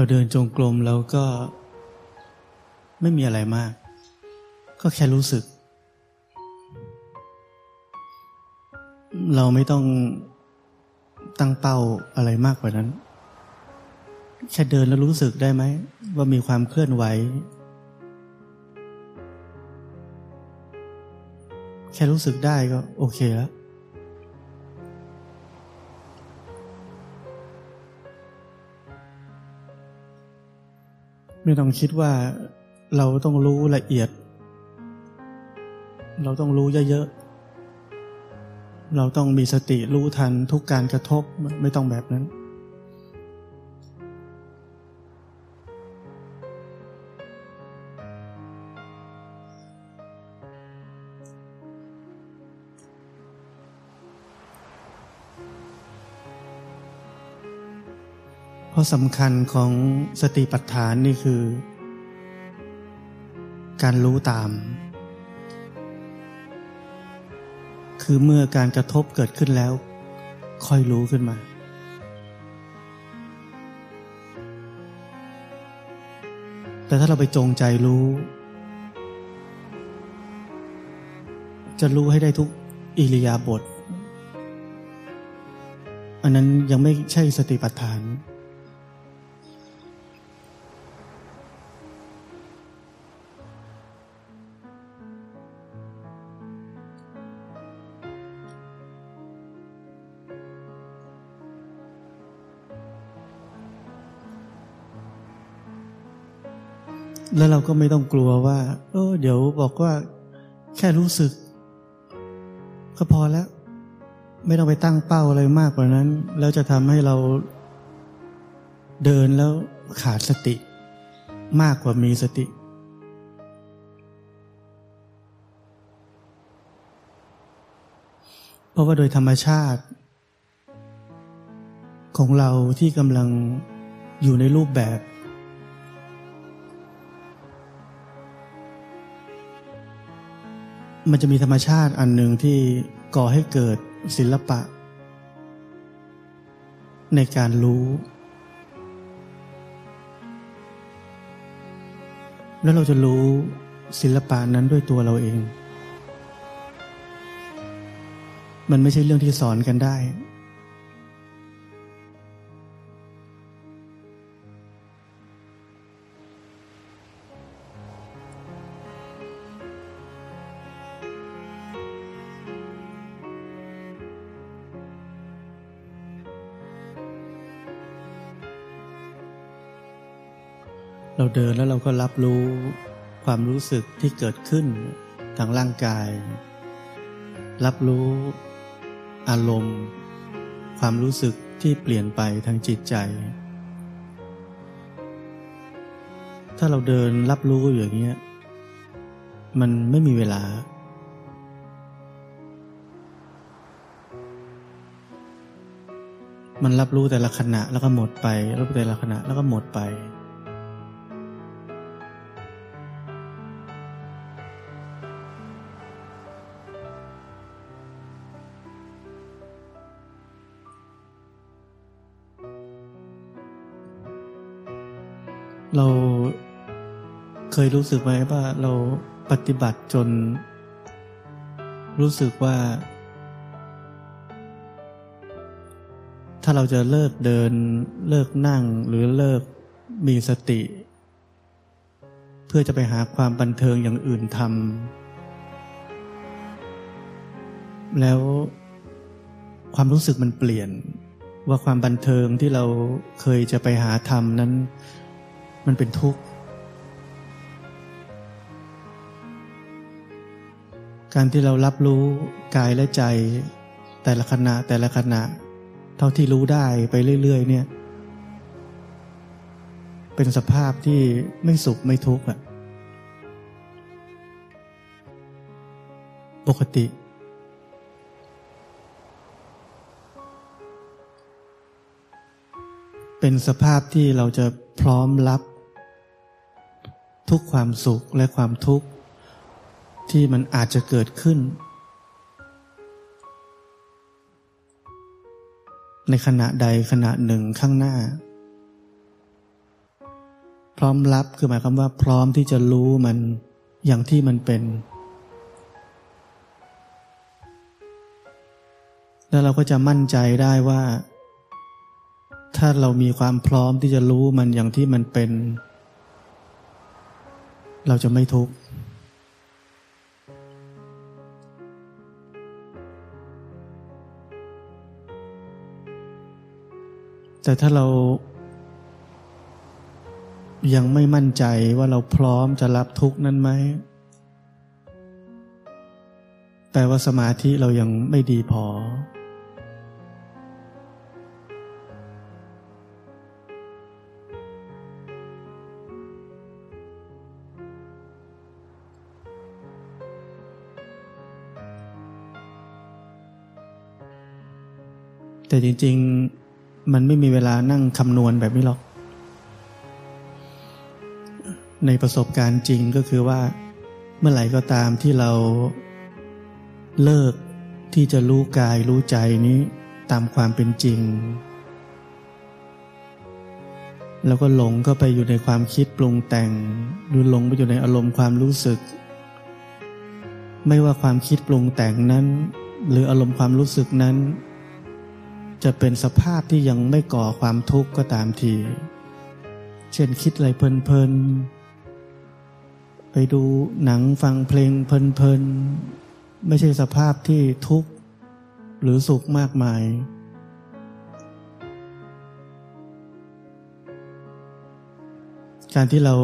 เราเดินจงกรมแล้วก็ไม่มีอะไรมาก ก็แค่รู้สึก เราไม่ต้องตั้งเป้าอะไรมากกว่านั้น แค่เดินแล้วรู้สึกได้ไหม ว่ามีความเคลื่อนไหว แค่รู้สึกได้ก็โอเคแล้ว ไม่ต้องคิดว่าเราต้องรู้ละเอียด เราต้องรู้เยอะๆ เราต้องมีสติรู้ทันทุกการกระทบไม่ต้องแบบนั้น ราะสำคัญของสติปัฏฐานนี่คือ การรู้ตาม คือเมื่อการกระทบเกิดขึ้นแล้ว ค่อยรู้ขึ้นมา แต่ถ้าเราไปจงใจรู้ จะรู้ให้ได้ทุกอิริยาบถอันนั้นยังไม่ใช่สติปัฏฐาน แล้วเราก็ไม่ต้องกลัวว่าเออเดี๋ยวบอกว่า แค่รู้สึก ก็พอแล้ว ไม่ต้องไปตั้งเป้าอะไรมากกว่านั้น แล้วจะทำให้เราเดินแล้วขาดสติ มากกว่ามีสติเพราะว่าโดยธรรมชาติ ของเราที่กำลังอยู่ในรูปแบบ มันจะมีธรรมชาติอันหนึ่งที่ก่อให้เกิดศิลปะ ในการรู้ แล้วเราจะรู้ศิลปะนั้นด้วยตัวเราเอง มันไม่ใช่เรื่องที่สอนกันได้ เราเดินแล้วเราก็รับรู้ความรู้สึกที่เกิดขึ้นทางร่างกาย รับรู้อารมณ์ ความรู้สึกที่เปลี่ยนไปทางจิตใจ ถ้าเราเดินรับรู้อย่างเงี้ย มันไม่มีเวลา มันรับรู้แต่ละขณะแล้วก็หมดไป รับแต่ละขณะแล้วก็หมดไป ยรู้สึกไหมว่าเราปฏิบัติจน รู้สึกว่า ถ้าเราจะเลิกเดิน เลิกนั่งหรือเลิกมีสติ เพื่อจะไปหาความบันเทิงอย่างอื่นทำแล้วความรู้สึกมันเปลี่ยนว่าความบันเทิงที่เราเคยจะไปหาทำนั้น มันเป็นทุกข์ การที่เรารับรู้กายและใจ แต่ละขณะแต่ละขณะ เท่าที่รู้ได้ไปเรื่อย ๆ เนี่ย เป็นสภาพที่ไม่สุขไม่ทุกข์อะปกติ เป็นสภาพที่เราจะพร้อมรับ ทุกความสุขและความทุกข์ ที่มันอาจจะเกิดขึ้น ในขณะใดขณะหนึ่งข้างหน้า พร้อมรับคือหมายความว่าพร้อมที่จะรู้มันอย่างที่มันเป็น แล้วเราก็จะมั่นใจได้ว่า ถ้าเรามีความพร้อมที่จะรู้มันอย่างที่มันเป็น เราจะไม่ทุกข์ แต่ถ้าเรายังไม่มั่นใจว่าเราพร้อมจะรับทุกนั้นไหม แปลว่าสมาธิเรายังไม่ดีพอ แต่จริง ๆ มันไม่มีเวลานั่งคำนวณแบบนี้หรอก ในประสบการณ์จริงก็คือว่า เมื่อไหร่ก็ตามที่เราเลิกที่จะรู้กายรู้ใจนี้ตามความเป็นจริง แล้วก็หลงก็ไปอยู่ในความคิดปรุงแต่งหรือหลงไปอยู่ในอารมณ์ความรู้สึก ไม่ว่าความคิดปรุงแต่งนั้น หรืออารมณ์ความรู้สึกนั้น จะเป็นสภาพที่ยังไม่ก่อความทุกข์ก็ตามที เช่นคิดอะไรเพลินๆ ไปดูหนังฟังเพลงเพลินๆ ไม่ใช่สภาพที่ทุกข์หรือสุขมากมาย การที่เรา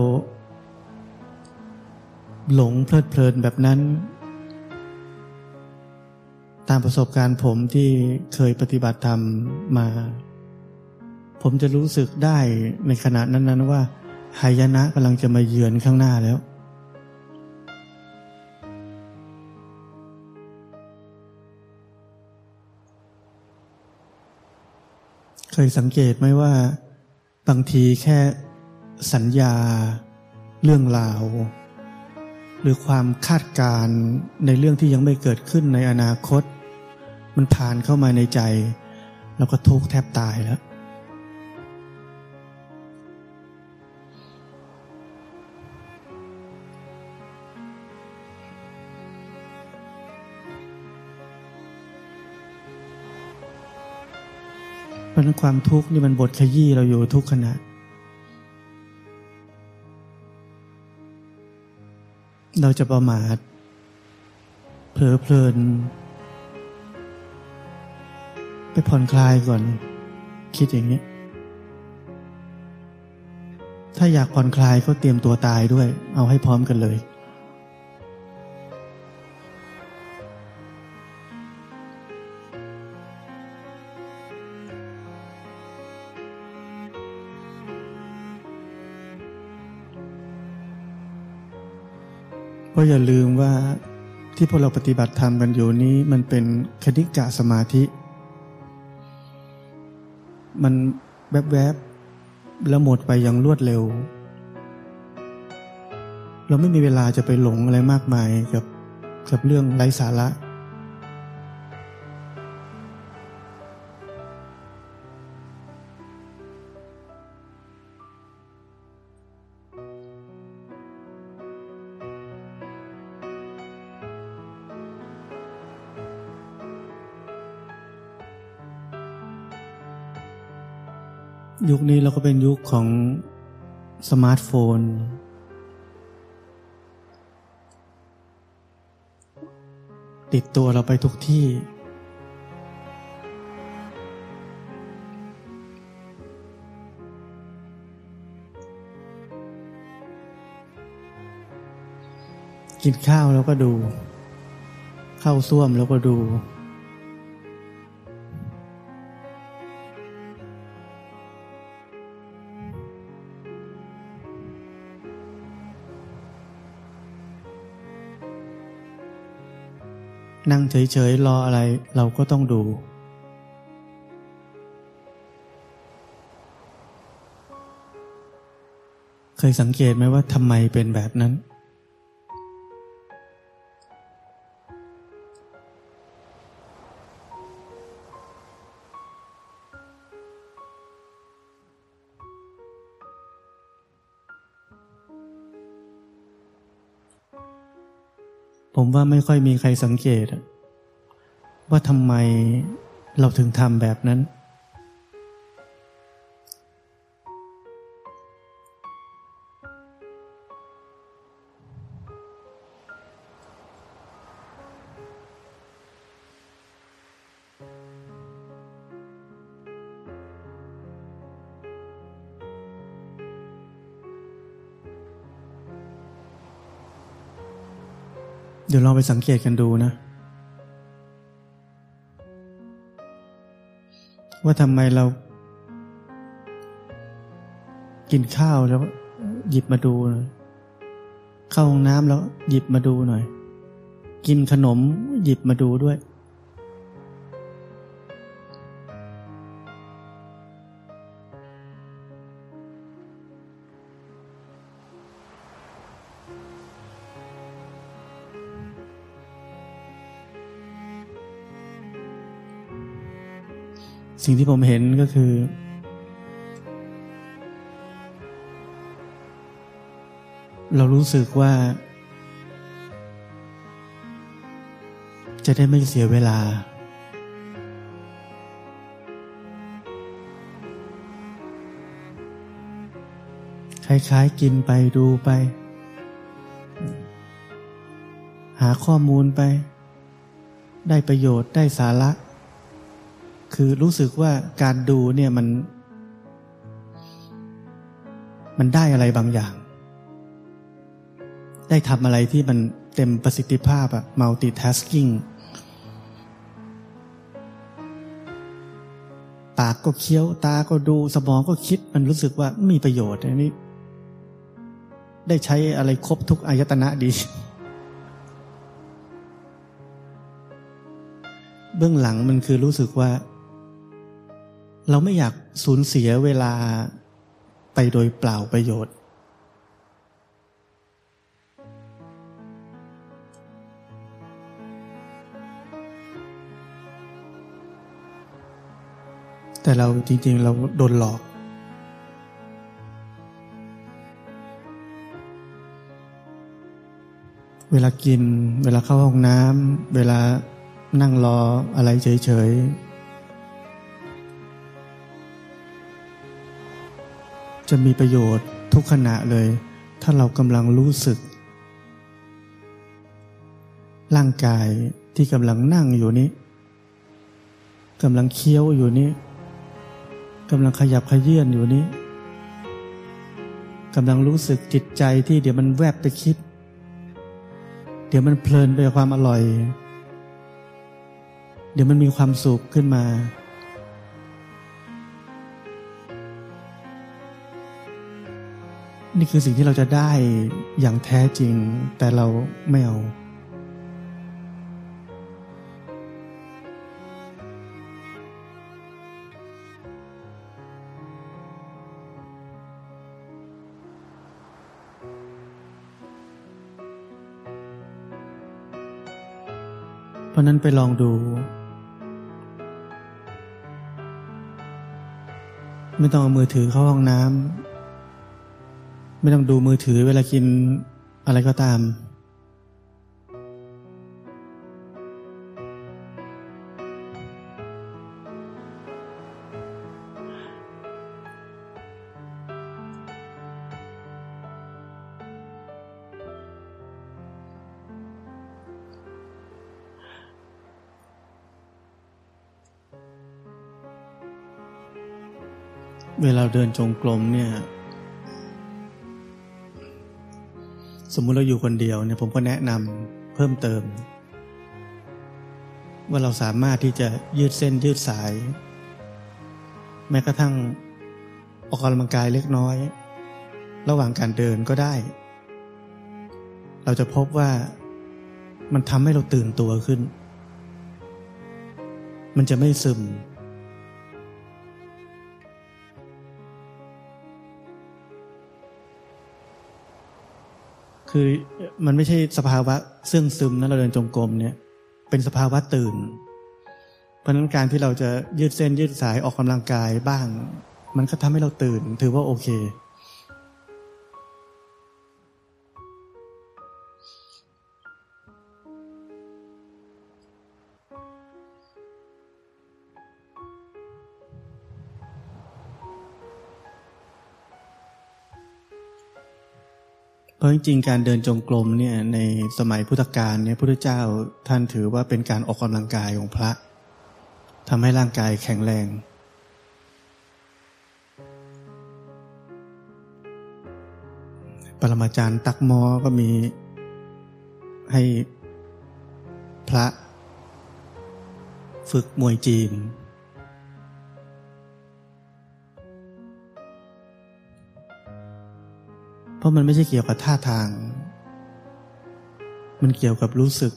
หลงเพลิดเพลินแบบนั้น ตามประสบการณ์ผมที่เคยปฏิบัติธรรมมา ผมจะรู้สึกได้ในขณะนั้น ๆ ว่าหายนะกำลังจะมาเยือนข้างหน้าแล้ว เคยสังเกตไหมว่า บางทีแค่สัญญา เรื่องราว หรือความคาดการในเรื่องที่ยังไม่เกิดขึ้นในอนาคต มันผ่านเข้ามาในใจ แล้วก็ทุกข์แทบตายแล้วพราะนั้นความทุกข์นี่มันบทขยี้เราอยู่ทุกขณะ เราจะประมาทเผลอเพลิน ไปผ่อนคลายก่อน คิดอย่างนี้ ถ้าอยากผ่อนคลายก็เตรียมตัวตายด้วย เอาให้พร้อมกันเลยราะอย่าลืมว่าที่พวกเราปฏิบัติธรรมกันอยู่นี้มันเป็นคณิกะสมาธิ มันแวบๆแล้วหมดไปอย่างรวดเร็ว เราไม่มีเวลาจะไปหลงอะไรมากมายกับกับเรื่องไร้สาระ ยุคนี้เราก็เป็นยุคของสมาร์ทโฟน ติดตัวเราไปทุกที่ กินข้าวแล้วก็ดู เข้าส้วมแล้วก็ดู นั่งเฉยๆรออะไรเราก็ต้องดู เคยสังเกตไหมว่าทำไมเป็นแบบนั้น ผมว่าไม่ค่อยมีใครสังเกต ว่าทำไมเราถึงทำแบบนั้น ดี๋ยวลองไปสังเกตกันดูนะ ว่าทำไมเรา กินข้าวแล้ว หยิบมาดูหน่อยเข้าห้องน้ำแล้ว หยิบมาดูหน่อย กินขนมหยิบมาดูด้วย สิ่งที่ผมเห็นก็คือ เรารู้สึกว่า จะได้ไม่เสียเวลา คล้ายๆกินไปดูไป หาข้อมูลไป ได้ประโยชน์ได้สาระ คือรู้สึกว่าการดูเนี่ยมัน มันได้อะไรบางอย่าง ได้ทำอะไรที่มันเต็มประสิทธิภาพอะ multitasking ปากก็เคี้ยวตาก็ดูสมองก็คิด มันรู้สึกว่ามีประโยชน์อันนี้ ได้ใช้อะไรครบทุกอายตนะดี เบื้องหลังมันคือรู้สึกว่า เราไม่อยากสูญเสียเวลาไปโดยเปล่าประโยชน์ แต่เราจริงๆ เราโดนหลอก เวลากิน เวลาเข้าห้องน้ำ เวลานั่งรออะไรเฉยๆ จะมีประโยชน์ทุกขณะเลย ถ้าเรากำลังรู้สึก ร่างกายที่กำลังนั่งอยู่นี้กำลังเคี้ยวอยู่นี้กำลังขยับขยื่นอยู่นี้กำลังรู้สึกจิตใจที่เดี๋ยวมันแวบไปคิด เดี๋ยวมันเพลินไปความอร่อย เดี๋ยวมันมีความสุขขึ้นมา นี่คือสิ่งที่เราจะได้อย่างแท้จริง แต่เราไม่เอา เพราะนั้นไปลองดู ไม่ต้องเอามือถือเข้าห้องน้ำ ไม่ต้องดูมือถือเวลากินอะไรก็ตาม เวลาเดินจงกรมเนี่ย สมมุติเราอยู่คนเดียวเนี่ยผมก็แนะนำเพิ่มเติม ว่าเราสามารถที่จะยืดเส้นยืดสาย แม้กระทั่งออกกำลังกายเล็กน้อย ระหว่างการเดินก็ได้ เราจะพบว่ามันทำให้เราตื่นตัวขึ้น มันจะไม่ซึม คือมันไม่ใช่สภาวะเสื่องซึมนะเราเดินจงกรมเนี่ย เป็นสภาวะตื่น เพราะนั้นการที่เราจะยืดเส้นยืดสายออกกำลังกายบ้าง มันก็ทำให้เราตื่น ถือว่าโอเค ราะจริงๆการเดินจงกรมเนี่ยในสมัยพุทธกาลเนี่ยพระพุทธเจ้าท่านถือว่าเป็นการออกกำลังกายของพระทำให้ร่างกายแข็งแรง ปรมาจารย์ตักมอก็มีให้พระ ฝึกมวยจีน ราะมันไม่ใช่เกี่ยวกับท่าทาง มันเกี่ยวกับรู้สึก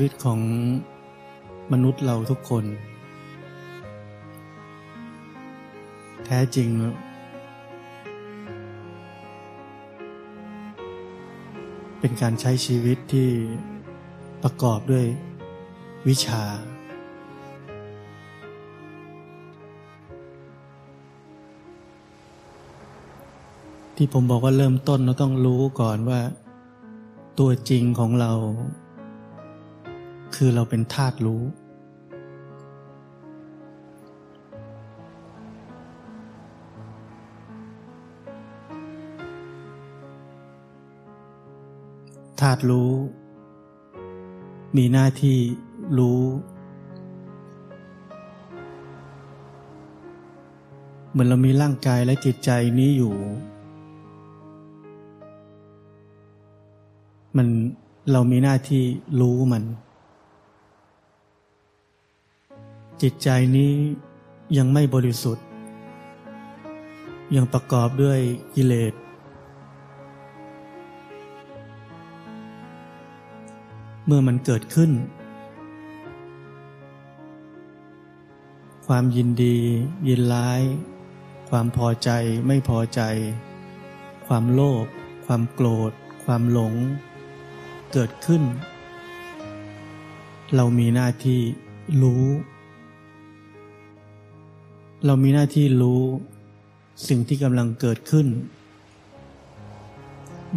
วิตของมนุษย์เราทุกคน แท้จริง เป็นการใช้ชีวิตที่ประกอบด้วยวิชา ที่ผมบอกว่าเริ่มต้นเราต้องรู้ก่อนว่า ตัวจริงของเรา คือเราเป็นธาตุรู้ ธาตุรู้ มีหน้าที่รู้ เหมือนเรามีร่างกายและจิตใจนี้อยู่ มันเรามีหน้าที่รู้มัน จิตใจนี้ยังไม่บริสุทธิ์ ยังประกอบด้วยกิเลส เมื่อมันเกิดขึ้น ความยินดี ยินร้าย ความพอใจไม่พอใจ ความโลภความโกรธ ความหลง เกิดขึ้น เรามีหน้าที่รู้ เรามีหน้าที่รู้สิ่งที่กำลังเกิดขึ้น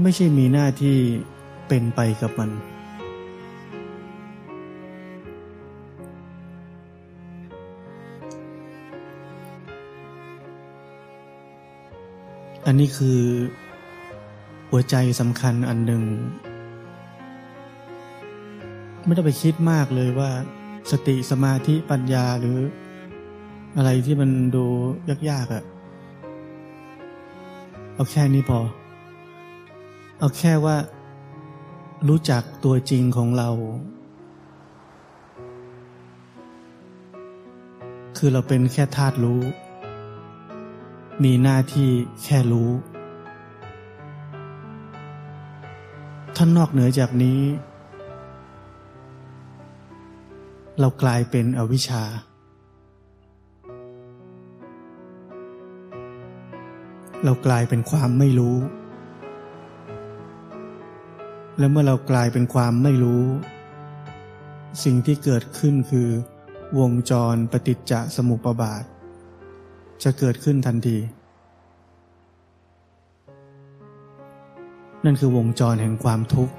ไม่ใช่มีหน้าที่เป็นไปกับมัน อันนี้คือหัวใจสำคัญอันหนึ่ง ไม่ต้องไปคิดมากเลยว่า สติสมาธิปัญญาหรือ อะไรที่มันดูยากๆอะ่ะ เอาแค่นี้พอ เอาแค่ว่า รู้จักตัวจริงของเรา คือเราเป็นแค่ธาตุรู้ มีหน้าที่แค่รู้ท่านนอกเหนือจากนี้ เรากลายเป็นอวิชชา เรากลายเป็นความไม่รู้ และเมื่อเรากลายเป็นความไม่รู้ สิ่งที่เกิดขึ้นคือ วงจรปฏิจจสมุปบาท จะเกิดขึ้นทันที นั่นคือวงจรแห่งความทุกข์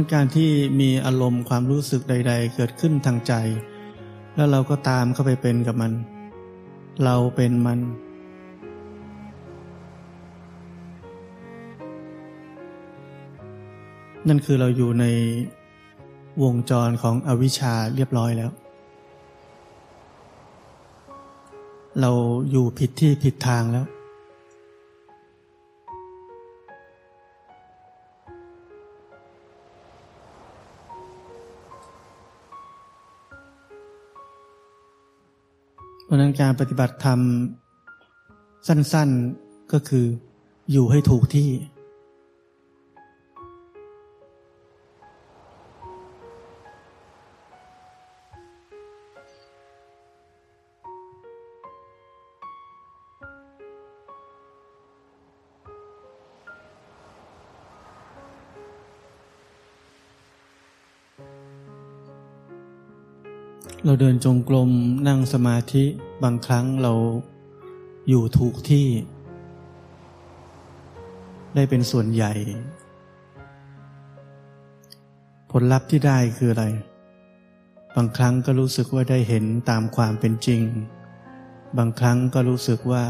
ราะการที่มีอารมณ์ความรู้สึกใด ๆ เกิดขึ้นทางใจ แล้วเราก็ตามเข้าไปเป็นกับมัน เราเป็นมัน นั่นคือเราอยู่ในวงจรของอวิชชาเรียบร้อยแล้ว เราอยู่ผิดที่ผิดทางแล้ว ราะนั้นการปฏิบัติธรรมสั้นๆก็คืออยู่ให้ถูกที่ เดินจงกรมนั่งสมาธิบางครั้งเราอยู่ถูกที่ ได้เป็นส่วนใหญ่ ผลลัพธ์ที่ได้คืออะไร บางครั้งก็รู้สึกว่าได้เห็นตามความเป็นจริง บางครั้งก็รู้สึกว่า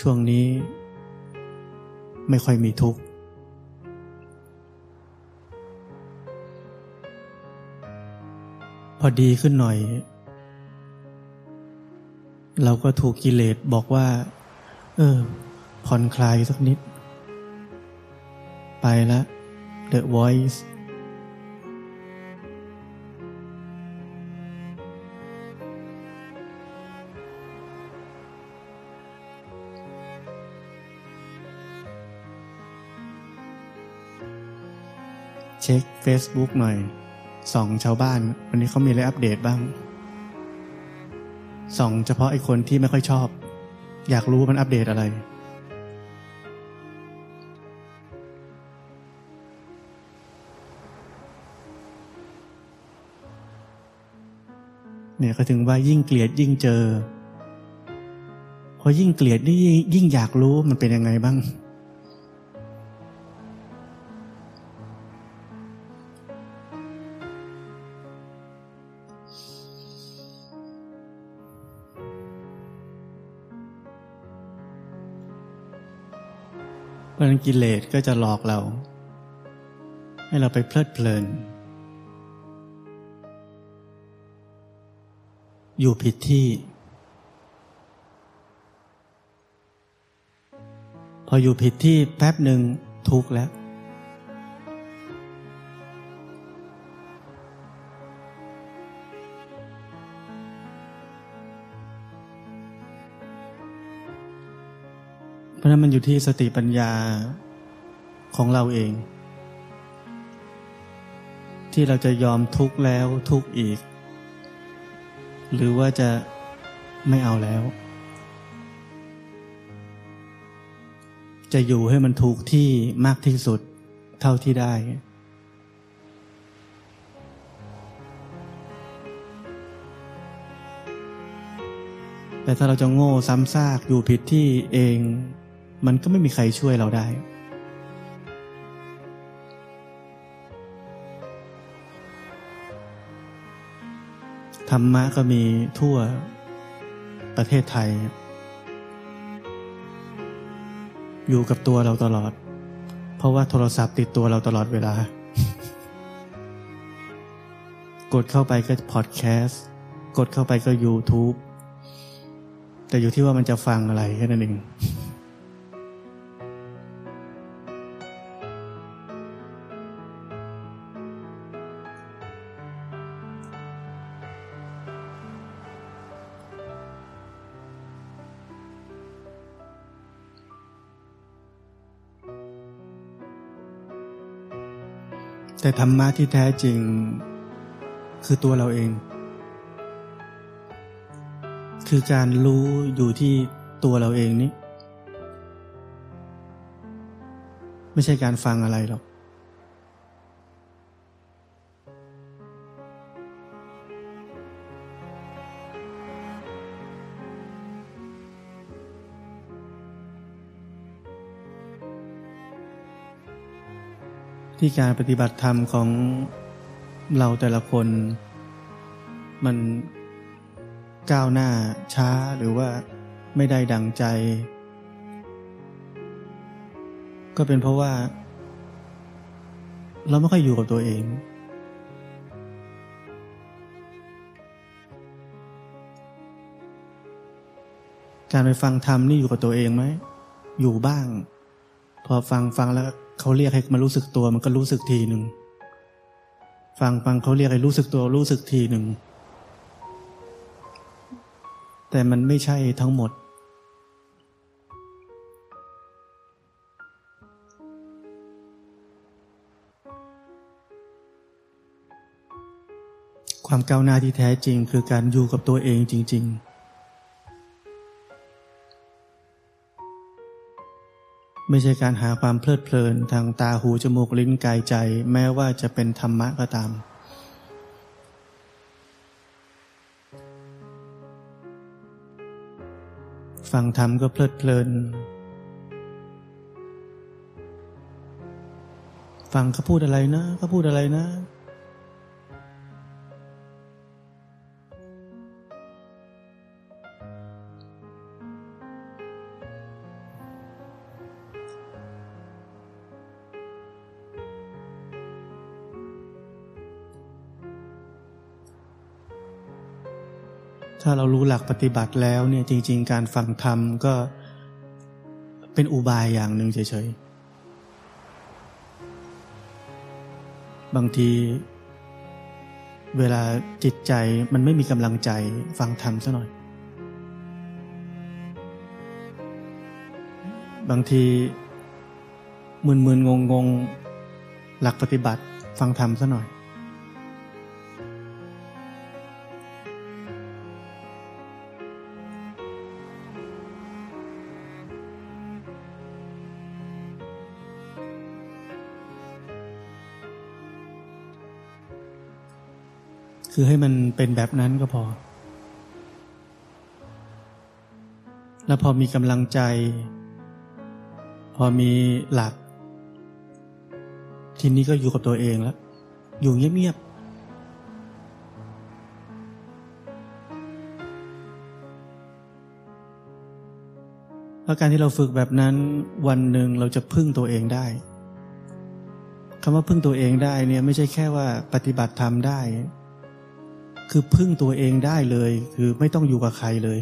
ช่วงนี้ ไม่ค่อยมีทุกข์ อดีขึ้นหน่อย เราก็ถูกกิเลสบอกว่า เออ ผ่อนคลายสักนิด ไปล้ว The Voice เช็ค Facebook หน่อย ส่องชาวบ้าน วันนี้เขามีอะไรอัปเดตบ้าง ส่องเฉพาะไอ้คนที่ไม่ค่อยชอบ อยากรู้มันอัปเดตอะไร เนี่ยก็ถึงว่ายิ่งเกลียดยิ่งเจอ พอยิ่งเกลียดนี่ยิ่งอยากรู้มันเป็นยังไงบ้างะนั้นกิเลสก็จะหลอกเรา ให้เราไปเพลิดเพลิน อยู่ผิดที่ พออยู่ผิดที่แป๊บหนึ่งทุกข์แล้ว ราะนั้นมันอยู่ที่สติปัญญาของเราเอง ที่เราจะยอมทุกข์แล้วทุกข์อีก หรือว่าจะไม่เอาแล้ว จะอยู่ให้มันถูกที่มากที่สุดเท่าที่ได้ แต่ถ้าเราจะโง่ซ้ำซากอยู่ผิดที่เอง มันก็ไม่มีใครช่วยเราได้ ธรรมะก็มีทั่วประเทศไทย อยู่กับตัวเราตลอด เพราะว่าโทรศัพท์ติดตัวเราตลอดเวลา กดเข้าไปก็พอดแคสต์กดเข้าไปก็ YouTube แต่อยู่ที่ว่ามันจะฟังอะไรแค่นั้นเอง แต่ธรรมะที่แท้จริงคือตัวเราเอง คือการรู้อยู่ที่ตัวเราเองนี้ ไม่ใช่การฟังอะไรหรอก ที่การปฏิบัติธรรมของเราแต่ละคน มันก้าวหน้าช้าหรือว่าไม่ได้ดังใจ ก็เป็นเพราะว่า เราไม่ค่อยอยู่กับตัวเอง การไปฟังธรรมนี่อยู่กับตัวเองไหม อยู่บ้าง พอฟังฟังแล้ว เขาเรียกให้มารู้สึกตัวมันก็รู้สึกทีหนึ่งฟังฟังเขาเรียกให้รู้สึกตัวรู้สึกทีหนึ่งแต่มันไม่ใช่ทั้งหมด ความก้าวหน้าที่แท้จริงคือการอยู่กับตัวเองจริง ๆ ไม่ใช่การหาความเพลิดเพลินทางตาหูจมูกลิ้นกายใจ แม้ว่าจะเป็นธรรมะก็ตาม ฟังธรรมก็เพลิดเพลิน ฟังเขาพูดอะไรนะเขาพูดอะไรนะ ถ้าเรารู้หลักปฏิบัติแล้วเนี่ยจริง ๆ การฟังธรรมก็เป็นอุบายอย่างหนึ่งเฉยๆ บางที เวลาจิตใจมันไม่มีกำลังใจฟังธรรมซะหน่อย บางทีมึนๆงงๆ หลักปฏิบัติฟังธรรมซะหน่อย คือให้มันเป็นแบบนั้นก็พอ แล้วพอมีกำลังใจ พอมีหลัก ทีนี้ก็อยู่กับตัวเองแล้ว อยู่เงียบๆแล้วการที่เราฝึกแบบนั้น วันหนึ่งเราจะพึ่งตัวเองได้คำว่าพึ่งตัวเองได้เนี่ยไม่ใช่แค่ว่าปฏิบัติธรรมได้ คือพึ่งตัวเองได้เลย คือไม่ต้องอยู่กับใครเลย